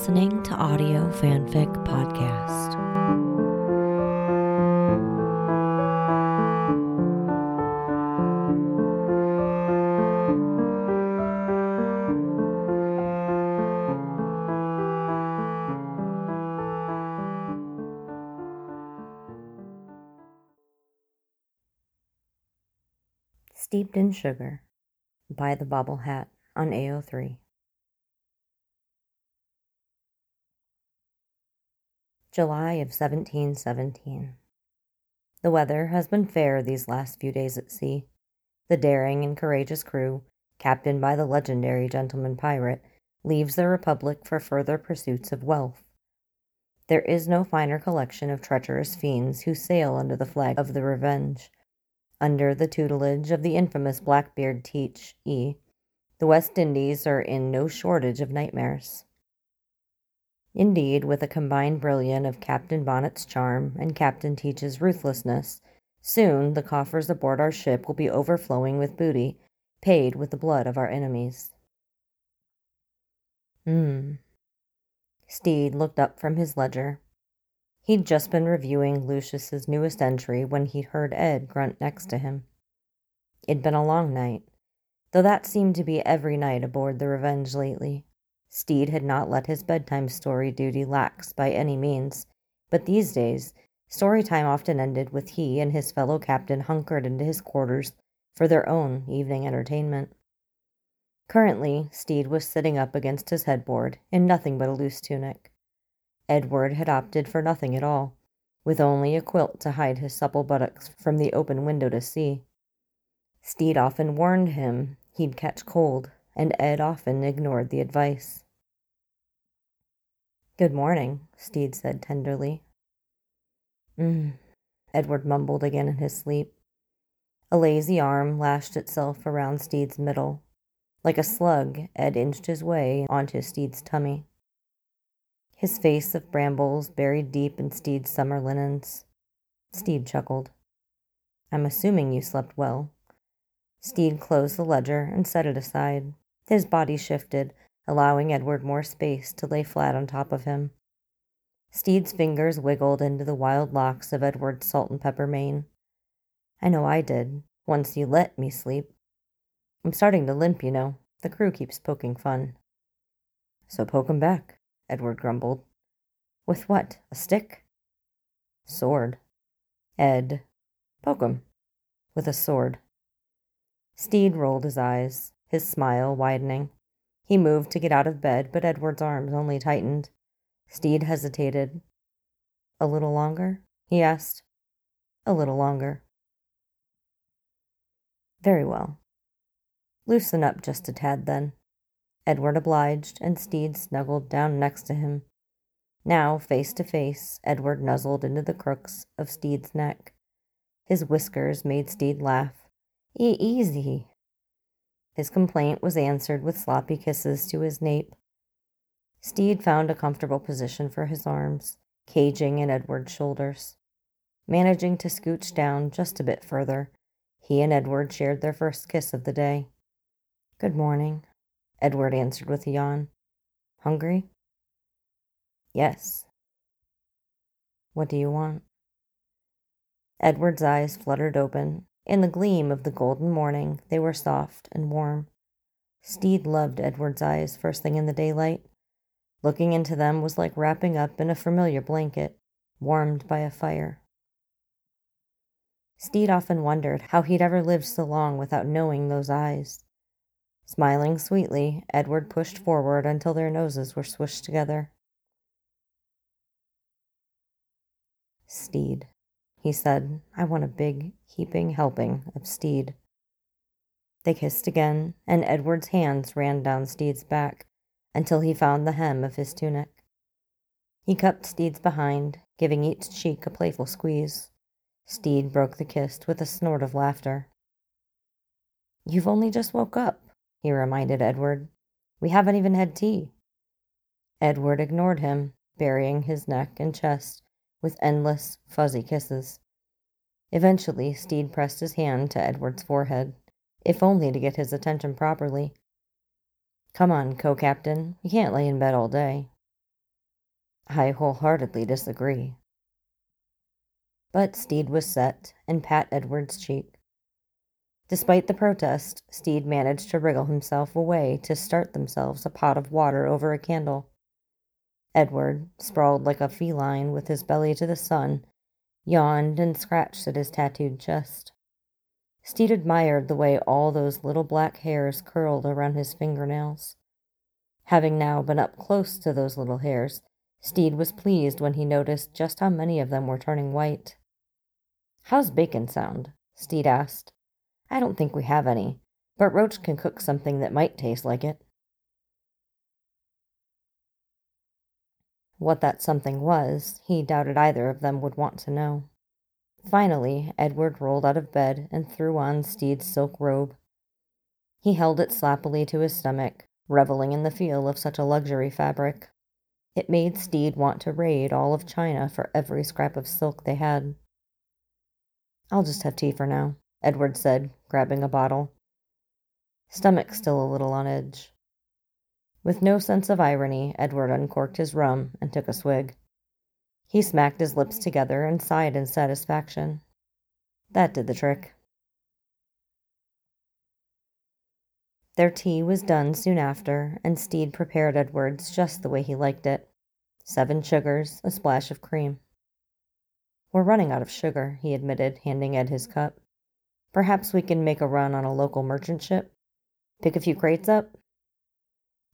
Listening to Audio Fanfic Podcast. Steeped in Sugar by the Bobble Hat on AO3. July of 1717. The weather has been fair these last few days at sea. The daring and courageous crew, captained by the legendary gentleman pirate, leaves the Republic for further pursuits of wealth. There is no finer collection of treacherous fiends who sail under the flag of the Revenge. Under the tutelage of the infamous Blackbeard Teach E, the West Indies are in no shortage of nightmares. Indeed, with a combined brilliance of Captain Bonnet's charm and Captain Teach's ruthlessness, soon the coffers aboard our ship will be overflowing with booty, paid with the blood of our enemies. Hmm. Steed looked up from his ledger. He'd just been reviewing Lucius's newest entry when he heard Ed grunt next to him. It'd been a long night, though that seemed to be every night aboard the Revenge lately. Steed had not let his bedtime story duty lax by any means, but these days, story time often ended with he and his fellow captain hunkered into his quarters for their own evening entertainment. Currently, Steed was sitting up against his headboard in nothing but a loose tunic. Edward had opted for nothing at all, with only a quilt to hide his supple buttocks from the open window to see. Steed often warned him he'd catch cold, and Ed often ignored the advice. Good morning, Steed said tenderly. Mm, Edward mumbled again in his sleep. A lazy arm lashed itself around Steed's middle. Like a slug, Ed inched his way onto Steed's tummy. His face of brambles buried deep in Steed's summer linens. Steed chuckled. I'm assuming you slept well. Steed closed the ledger and set it aside. His body shifted, allowing Edward more space to lay flat on top of him. Steed's fingers wiggled into the wild locks of Edward's salt and pepper mane. I know I did, once you let me sleep. I'm starting to limp, you know. The crew keeps poking fun. So poke 'em back, Edward grumbled. With what? A stick? Sword. Ed. Poke 'em. With a sword. Steed rolled his eyes, his smile widening. He moved to get out of bed, but Edward's arms only tightened. Steed hesitated. A little longer? he asked. A little longer. Very well. Loosen up just a tad, then. Edward obliged, and Steed snuggled down next to him. Now, face to face, Edward nuzzled into the crooks of Steed's neck. His whiskers made Steed laugh. E- easy, his complaint was answered with sloppy kisses to his nape. Steed found a comfortable position for his arms, caging in Edward's shoulders. Managing to scooch down just a bit further, he and Edward shared their first kiss of the day. Good morning, Edward answered with a yawn. Hungry? Yes. What do you want? Edward's eyes fluttered open, in the gleam of the golden morning, they were soft and warm. Steed loved Edward's eyes first thing in the daylight. Looking into them was like wrapping up in a familiar blanket, warmed by a fire. Steed often wondered how he'd ever lived so long without knowing those eyes. Smiling sweetly, Edward pushed forward until their noses were swished together. Steed he said, I want a big, heaping helping of Steed. They kissed again, and Edward's hands ran down Steed's back until he found the hem of his tunic. He cupped Steed's behind, giving each cheek a playful squeeze. Steed broke the kiss with a snort of laughter. You've only just woke up, he reminded Edward. We haven't even had tea. Edward ignored him, burying his neck and chest with endless, fuzzy kisses. Eventually, Steed pressed his hand to Edward's forehead, if only to get his attention properly. Come on, co captain. You can't lay in bed all day. I wholeheartedly disagree. But Steed was set and pat Edward's cheek. Despite the protest, Steed managed to wriggle himself away to start themselves a pot of water over a candle. Edward, sprawled like a feline with his belly to the sun, yawned and scratched at his tattooed chest. Steed admired the way all those little black hairs curled around his fingernails. Having now been up close to those little hairs, Steed was pleased when he noticed just how many of them were turning white. How's bacon sound? Steed asked. I don't think we have any, but Roach can cook something that might taste like it. What that something was, he doubted either of them would want to know. Finally, Edward rolled out of bed and threw on Steed's silk robe. He held it slappily to his stomach, reveling in the feel of such a luxury fabric. It made Steed want to raid all of China for every scrap of silk they had. I'll just have tea for now, Edward said, grabbing a bottle. Stomach still a little on edge. With no sense of irony, Edward uncorked his rum and took a swig. He smacked his lips together and sighed in satisfaction. That did the trick. Their tea was done soon after, and Steed prepared Edward's just the way he liked it seven sugars, a splash of cream. We're running out of sugar, he admitted, handing Ed his cup. Perhaps we can make a run on a local merchant ship? Pick a few crates up?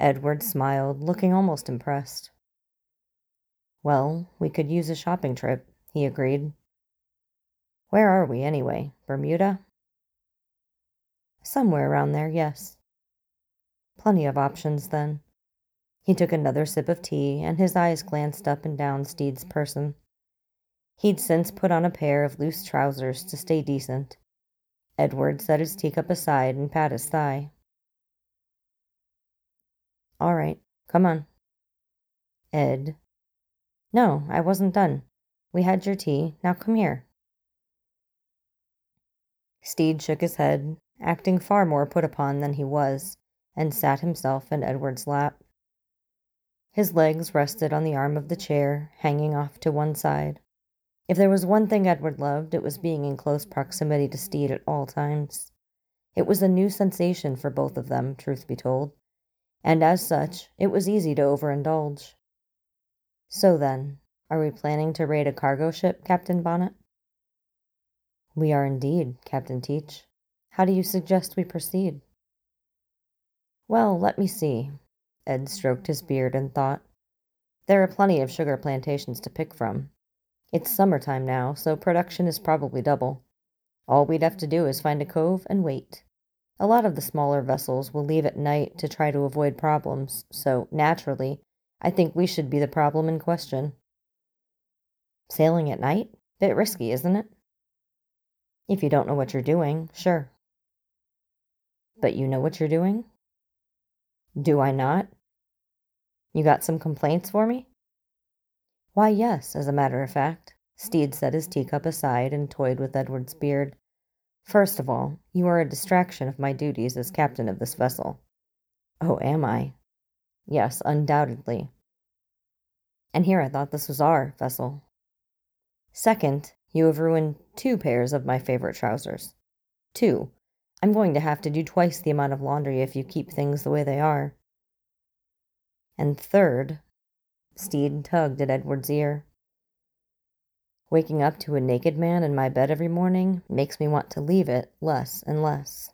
Edward smiled, looking almost impressed. Well, we could use a shopping trip, he agreed. Where are we, anyway? Bermuda? Somewhere around there, yes. Plenty of options, then. He took another sip of tea, and his eyes glanced up and down Steed's person. He'd since put on a pair of loose trousers to stay decent, Edward set his teacup aside and pat his thigh. All right, come on. Ed. No, I wasn't done. We had your tea. Now come here. Steed shook his head, acting far more put upon than he was, and sat himself in Edward's lap. His legs rested on the arm of the chair, hanging off to one side. If there was one thing Edward loved, it was being in close proximity to Steed at all times. It was a new sensation for both of them, truth be told, and as such, it was easy to overindulge. So then, are we planning to raid a cargo ship, Captain Bonnet? We are indeed, Captain Teach. How do you suggest we proceed? Well, let me see. Ed stroked his beard and thought. There are plenty of sugar plantations to pick from, it's summertime now, so production is probably double. All we'd have to do is find a cove and wait. A lot of the smaller vessels will leave at night to try to avoid problems, so naturally, I think we should be the problem in question. Sailing at night? Bit risky, isn't it? If you don't know what you're doing, sure. But you know what you're doing? Do I not? You got some complaints for me? Why, yes, as a matter of fact. Steed set his teacup aside and toyed with Edward's beard. First of all, you are a distraction of my duties as captain of this vessel. Oh, am I? Yes, undoubtedly. And here I thought this was our vessel. Second, you have ruined two pairs of my favorite trousers. Two. I'm going to have to do twice the amount of laundry if you keep things the way they are. And third, Steed tugged at Edward's ear. Waking up to a naked man in my bed every morning makes me want to leave it less and less.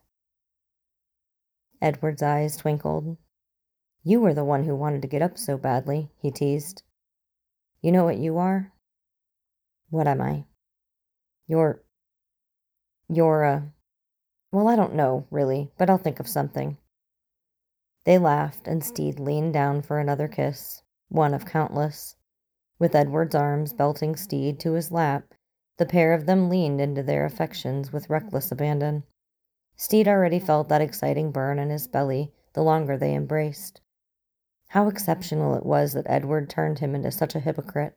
Edward's eyes twinkled. You were the one who wanted to get up so badly, he teased. You know what you are? What am I? You're. You're a. Uh... Well, I don't know, really, but I'll think of something. They laughed, and Steed leaned down for another kiss one of countless. With Edward's arms belting Steed to his lap, the pair of them leaned into their affections with reckless abandon. Steed already felt that exciting burn in his belly the longer they embraced. How exceptional it was that Edward turned him into such a hypocrite.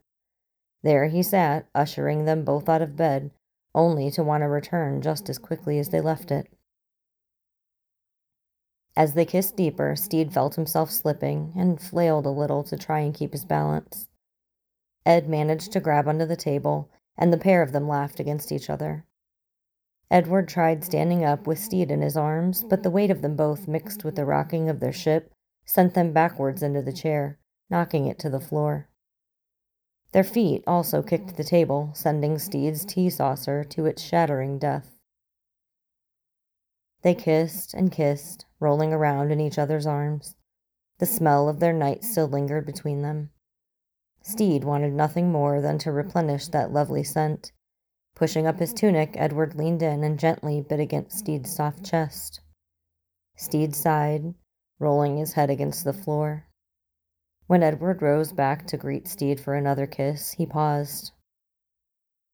There he sat, ushering them both out of bed, only to want to return just as quickly as they left it. As they kissed deeper, Steed felt himself slipping and flailed a little to try and keep his balance. Ed managed to grab under the table, and the pair of them laughed against each other. Edward tried standing up with Steed in his arms, but the weight of them both, mixed with the rocking of their ship, sent them backwards into the chair, knocking it to the floor. Their feet also kicked the table, sending Steed's tea saucer to its shattering death. They kissed and kissed, rolling around in each other's arms. The smell of their night still lingered between them. Steed wanted nothing more than to replenish that lovely scent. Pushing up his tunic, Edward leaned in and gently bit against Steed's soft chest. Steed sighed, rolling his head against the floor. When Edward rose back to greet Steed for another kiss, he paused.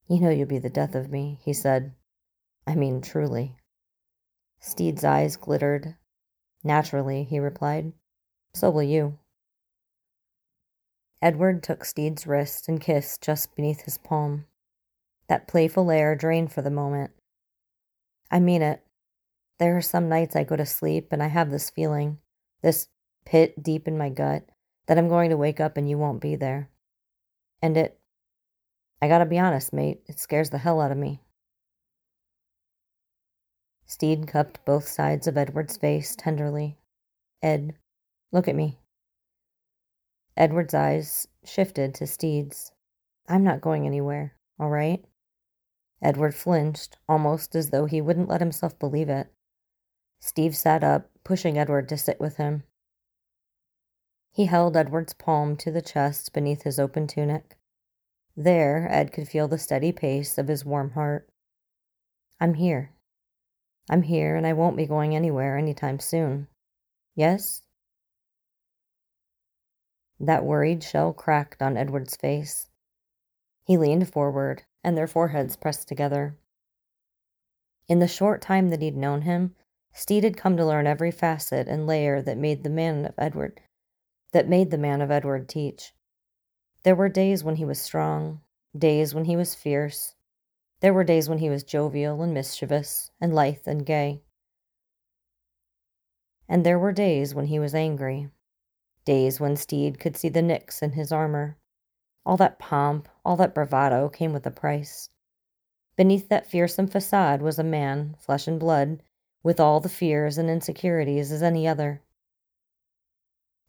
You know you'll be the death of me, he said. I mean, truly. Steed's eyes glittered. Naturally, he replied. So will you. Edward took Steed's wrist and kissed just beneath his palm. That playful air drained for the moment. I mean it. There are some nights I go to sleep and I have this feeling, this pit deep in my gut, that I'm going to wake up and you won't be there. And it, I gotta be honest, mate, it scares the hell out of me. Steed cupped both sides of Edward's face tenderly. Ed, look at me. Edward's eyes shifted to Steed's. I'm not going anywhere, all right? Edward flinched, almost as though he wouldn't let himself believe it. Steed sat up, pushing Edward to sit with him. He held Edward's palm to the chest beneath his open tunic. There, Ed could feel the steady pace of his warm heart. I'm here. I'm here, and I won't be going anywhere any time soon. Yes? That worried shell cracked on Edward's face. He leaned forward, and their foreheads pressed together. In the short time that he'd known him, Steed had come to learn every facet and layer that made the man of Edward that made the man of Edward teach. There were days when he was strong, days when he was fierce. There were days when he was jovial and mischievous, and lithe and gay. And there were days when he was angry, days when Steed could see the nicks in his armor. All that pomp, all that bravado came with a price. Beneath that fearsome facade was a man, flesh and blood, with all the fears and insecurities as any other.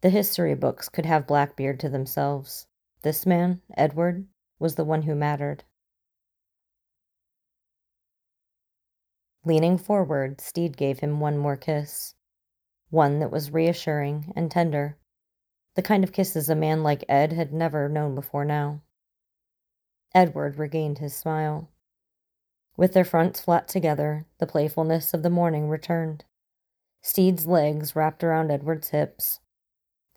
The history books could have Blackbeard to themselves. This man, Edward, was the one who mattered. Leaning forward, Steed gave him one more kiss. One that was reassuring and tender. The kind of kisses a man like Ed had never known before now. Edward regained his smile. With their fronts flat together, the playfulness of the morning returned. Steed's legs wrapped around Edward's hips,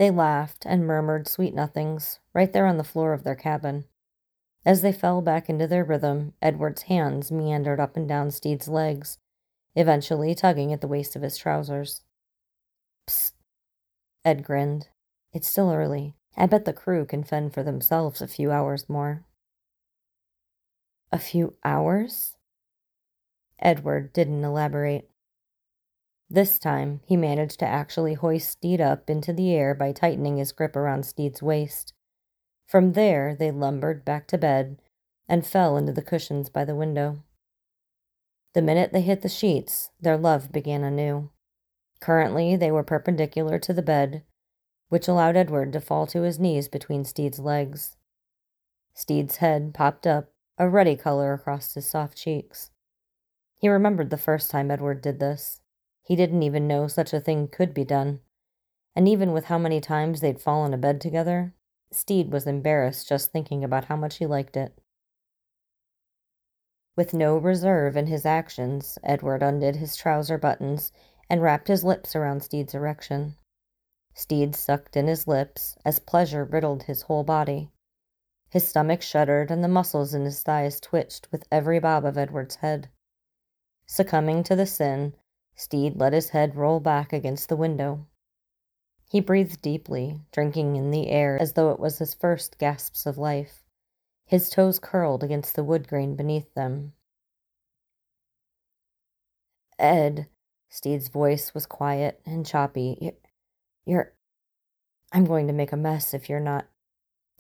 they laughed and murmured sweet nothings right there on the floor of their cabin. As they fell back into their rhythm, Edward's hands meandered up and down Steed's legs, eventually tugging at the waist of his trousers. Psst. Ed grinned. It's still early. I bet the crew can fend for themselves a few hours more. A few hours? Edward didn't elaborate. This time, he managed to actually hoist Steed up into the air by tightening his grip around Steed's waist. From there, they lumbered back to bed and fell into the cushions by the window. The minute they hit the sheets, their love began anew. Currently, they were perpendicular to the bed, which allowed Edward to fall to his knees between Steed's legs. Steed's head popped up, a ruddy color across his soft cheeks. He remembered the first time Edward did this. He didn't even know such a thing could be done. And even with how many times they'd fallen abed together, Steed was embarrassed just thinking about how much he liked it. With no reserve in his actions, Edward undid his trouser buttons and wrapped his lips around Steed's erection. Steed sucked in his lips as pleasure riddled his whole body. His stomach shuddered and the muscles in his thighs twitched with every bob of Edward's head. Succumbing to the sin, Steed let his head roll back against the window. He breathed deeply, drinking in the air as though it was his first gasps of life. His toes curled against the wood grain beneath them. Ed, Steed's voice was quiet and choppy. You're. I'm going to make a mess if you're not.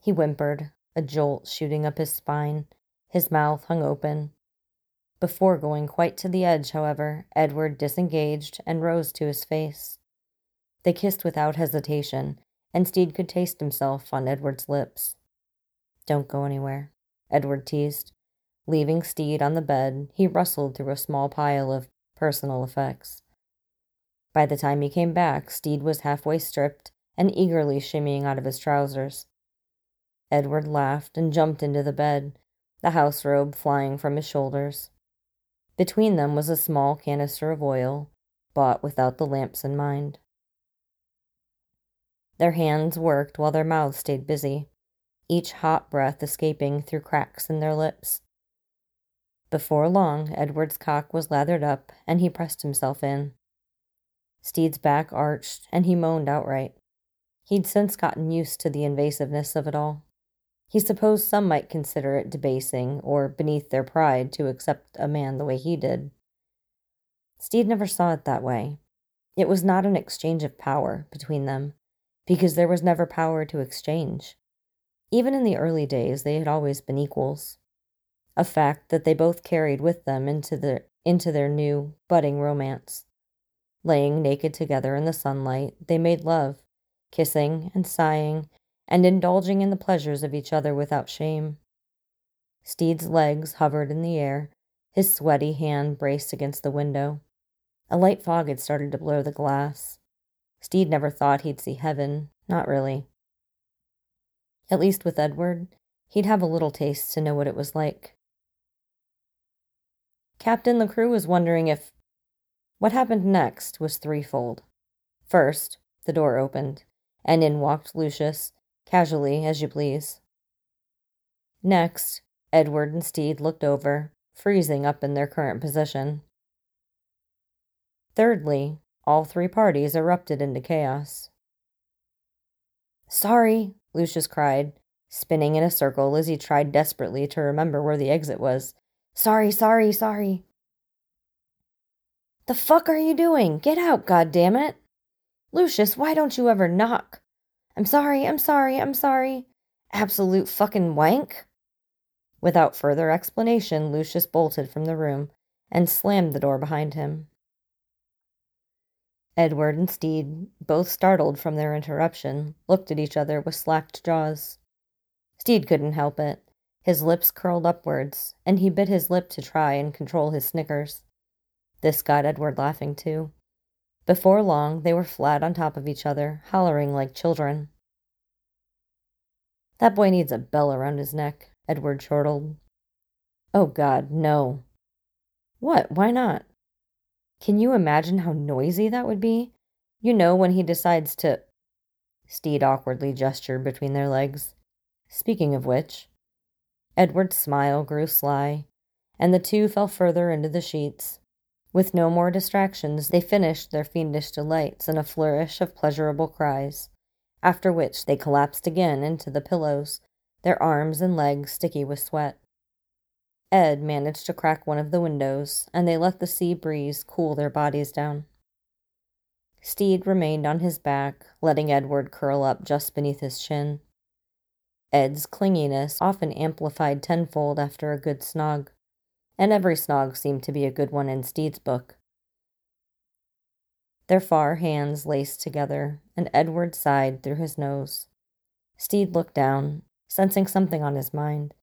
He whimpered, a jolt shooting up his spine. His mouth hung open. Before going quite to the edge, however, Edward disengaged and rose to his face. They kissed without hesitation, and Steed could taste himself on Edward's lips. Don't go anywhere, Edward teased. Leaving Steed on the bed, he rustled through a small pile of personal effects. By the time he came back, Steed was halfway stripped and eagerly shimmying out of his trousers. Edward laughed and jumped into the bed, the house robe flying from his shoulders. Between them was a small canister of oil, bought without the lamps in mind. Their hands worked while their mouths stayed busy, each hot breath escaping through cracks in their lips. Before long, Edward's cock was lathered up, and he pressed himself in. Steed's back arched, and he moaned outright. He'd since gotten used to the invasiveness of it all. He supposed some might consider it debasing or beneath their pride to accept a man the way he did. Steed never saw it that way. It was not an exchange of power between them, because there was never power to exchange. Even in the early days, they had always been equals, a fact that they both carried with them into their, into their new, budding romance. Laying naked together in the sunlight, they made love, kissing and sighing and indulging in the pleasures of each other without shame. Steed's legs hovered in the air, his sweaty hand braced against the window. A light fog had started to blur the glass. Steed never thought he'd see heaven, not really. At least with Edward, he'd have a little taste to know what it was like. Captain, the crew was wondering if. What happened next was threefold. First, the door opened, and in walked Lucius, casually as you please. Next, Edward and Steed looked over, freezing up in their current position. Thirdly, all three parties erupted into chaos. Sorry, Lucius cried, spinning in a circle as he tried desperately to remember where the exit was. Sorry, sorry, sorry. The fuck are you doing? Get out, goddammit! Lucius, why don't you ever knock? I'm sorry, I'm sorry, I'm sorry. Absolute fucking wank. Without further explanation, Lucius bolted from the room and slammed the door behind him. Edward and Steed, both startled from their interruption, looked at each other with slacked jaws. Steed couldn't help it. His lips curled upwards, and he bit his lip to try and control his snickers. This got Edward laughing too. Before long, they were flat on top of each other, hollering like children. That boy needs a bell around his neck, Edward chortled. Oh, God, no. What? Why not? Can you imagine how noisy that would be? You know, when he decides to. Steed awkwardly gestured between their legs. Speaking of which, Edward's smile grew sly, and the two fell further into the sheets. With no more distractions, they finished their fiendish delights in a flourish of pleasurable cries, after which they collapsed again into the pillows, their arms and legs sticky with sweat. Ed managed to crack one of the windows, and they let the sea breeze cool their bodies down. Steed remained on his back, letting Edward curl up just beneath his chin. Ed's clinginess often amplified tenfold after a good snog and every snog seemed to be a good one in Steed's book. Their far hands laced together, and Edward sighed through his nose. Steed looked down, sensing something on his mind.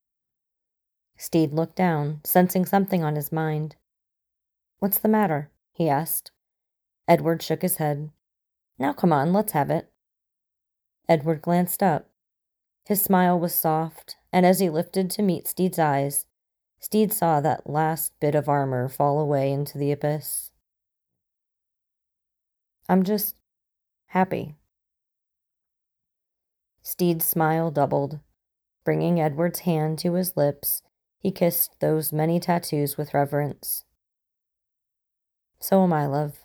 Steed looked down, sensing something on his mind. What's the matter? he asked. Edward shook his head. Now come on, let's have it. Edward glanced up. His smile was soft, and as he lifted to meet Steed's eyes, Steed saw that last bit of armor fall away into the abyss. I'm just happy. Steed's smile doubled. Bringing Edward's hand to his lips, he kissed those many tattoos with reverence. So am I, love.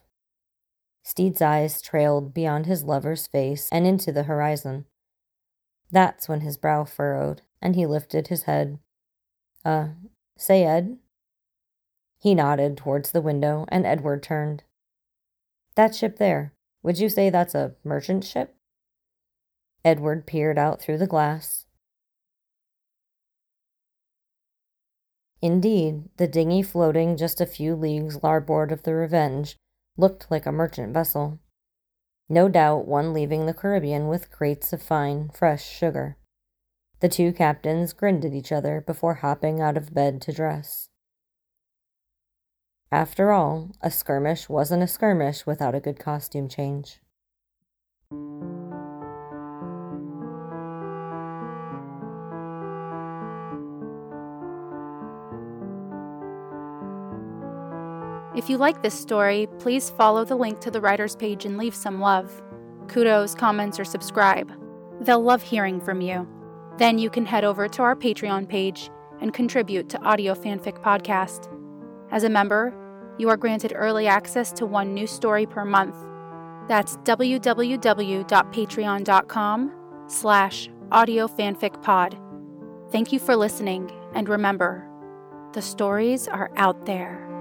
Steed's eyes trailed beyond his lover's face and into the horizon. That's when his brow furrowed, and he lifted his head. Uh, Say, Ed. He nodded towards the window, and Edward turned. That ship there, would you say that's a merchant ship? Edward peered out through the glass. Indeed, the dinghy floating just a few leagues larboard of the Revenge looked like a merchant vessel. No doubt one leaving the Caribbean with crates of fine, fresh sugar. The two captains grinned at each other before hopping out of bed to dress. After all, a skirmish wasn't a skirmish without a good costume change. If you like this story, please follow the link to the writer's page and leave some love. Kudos, comments, or subscribe. They'll love hearing from you. Then you can head over to our Patreon page and contribute to Audio Fanfic Podcast. As a member, you are granted early access to one new story per month. That's www.patreon.com slash audiofanficpod. Thank you for listening, and remember, the stories are out there.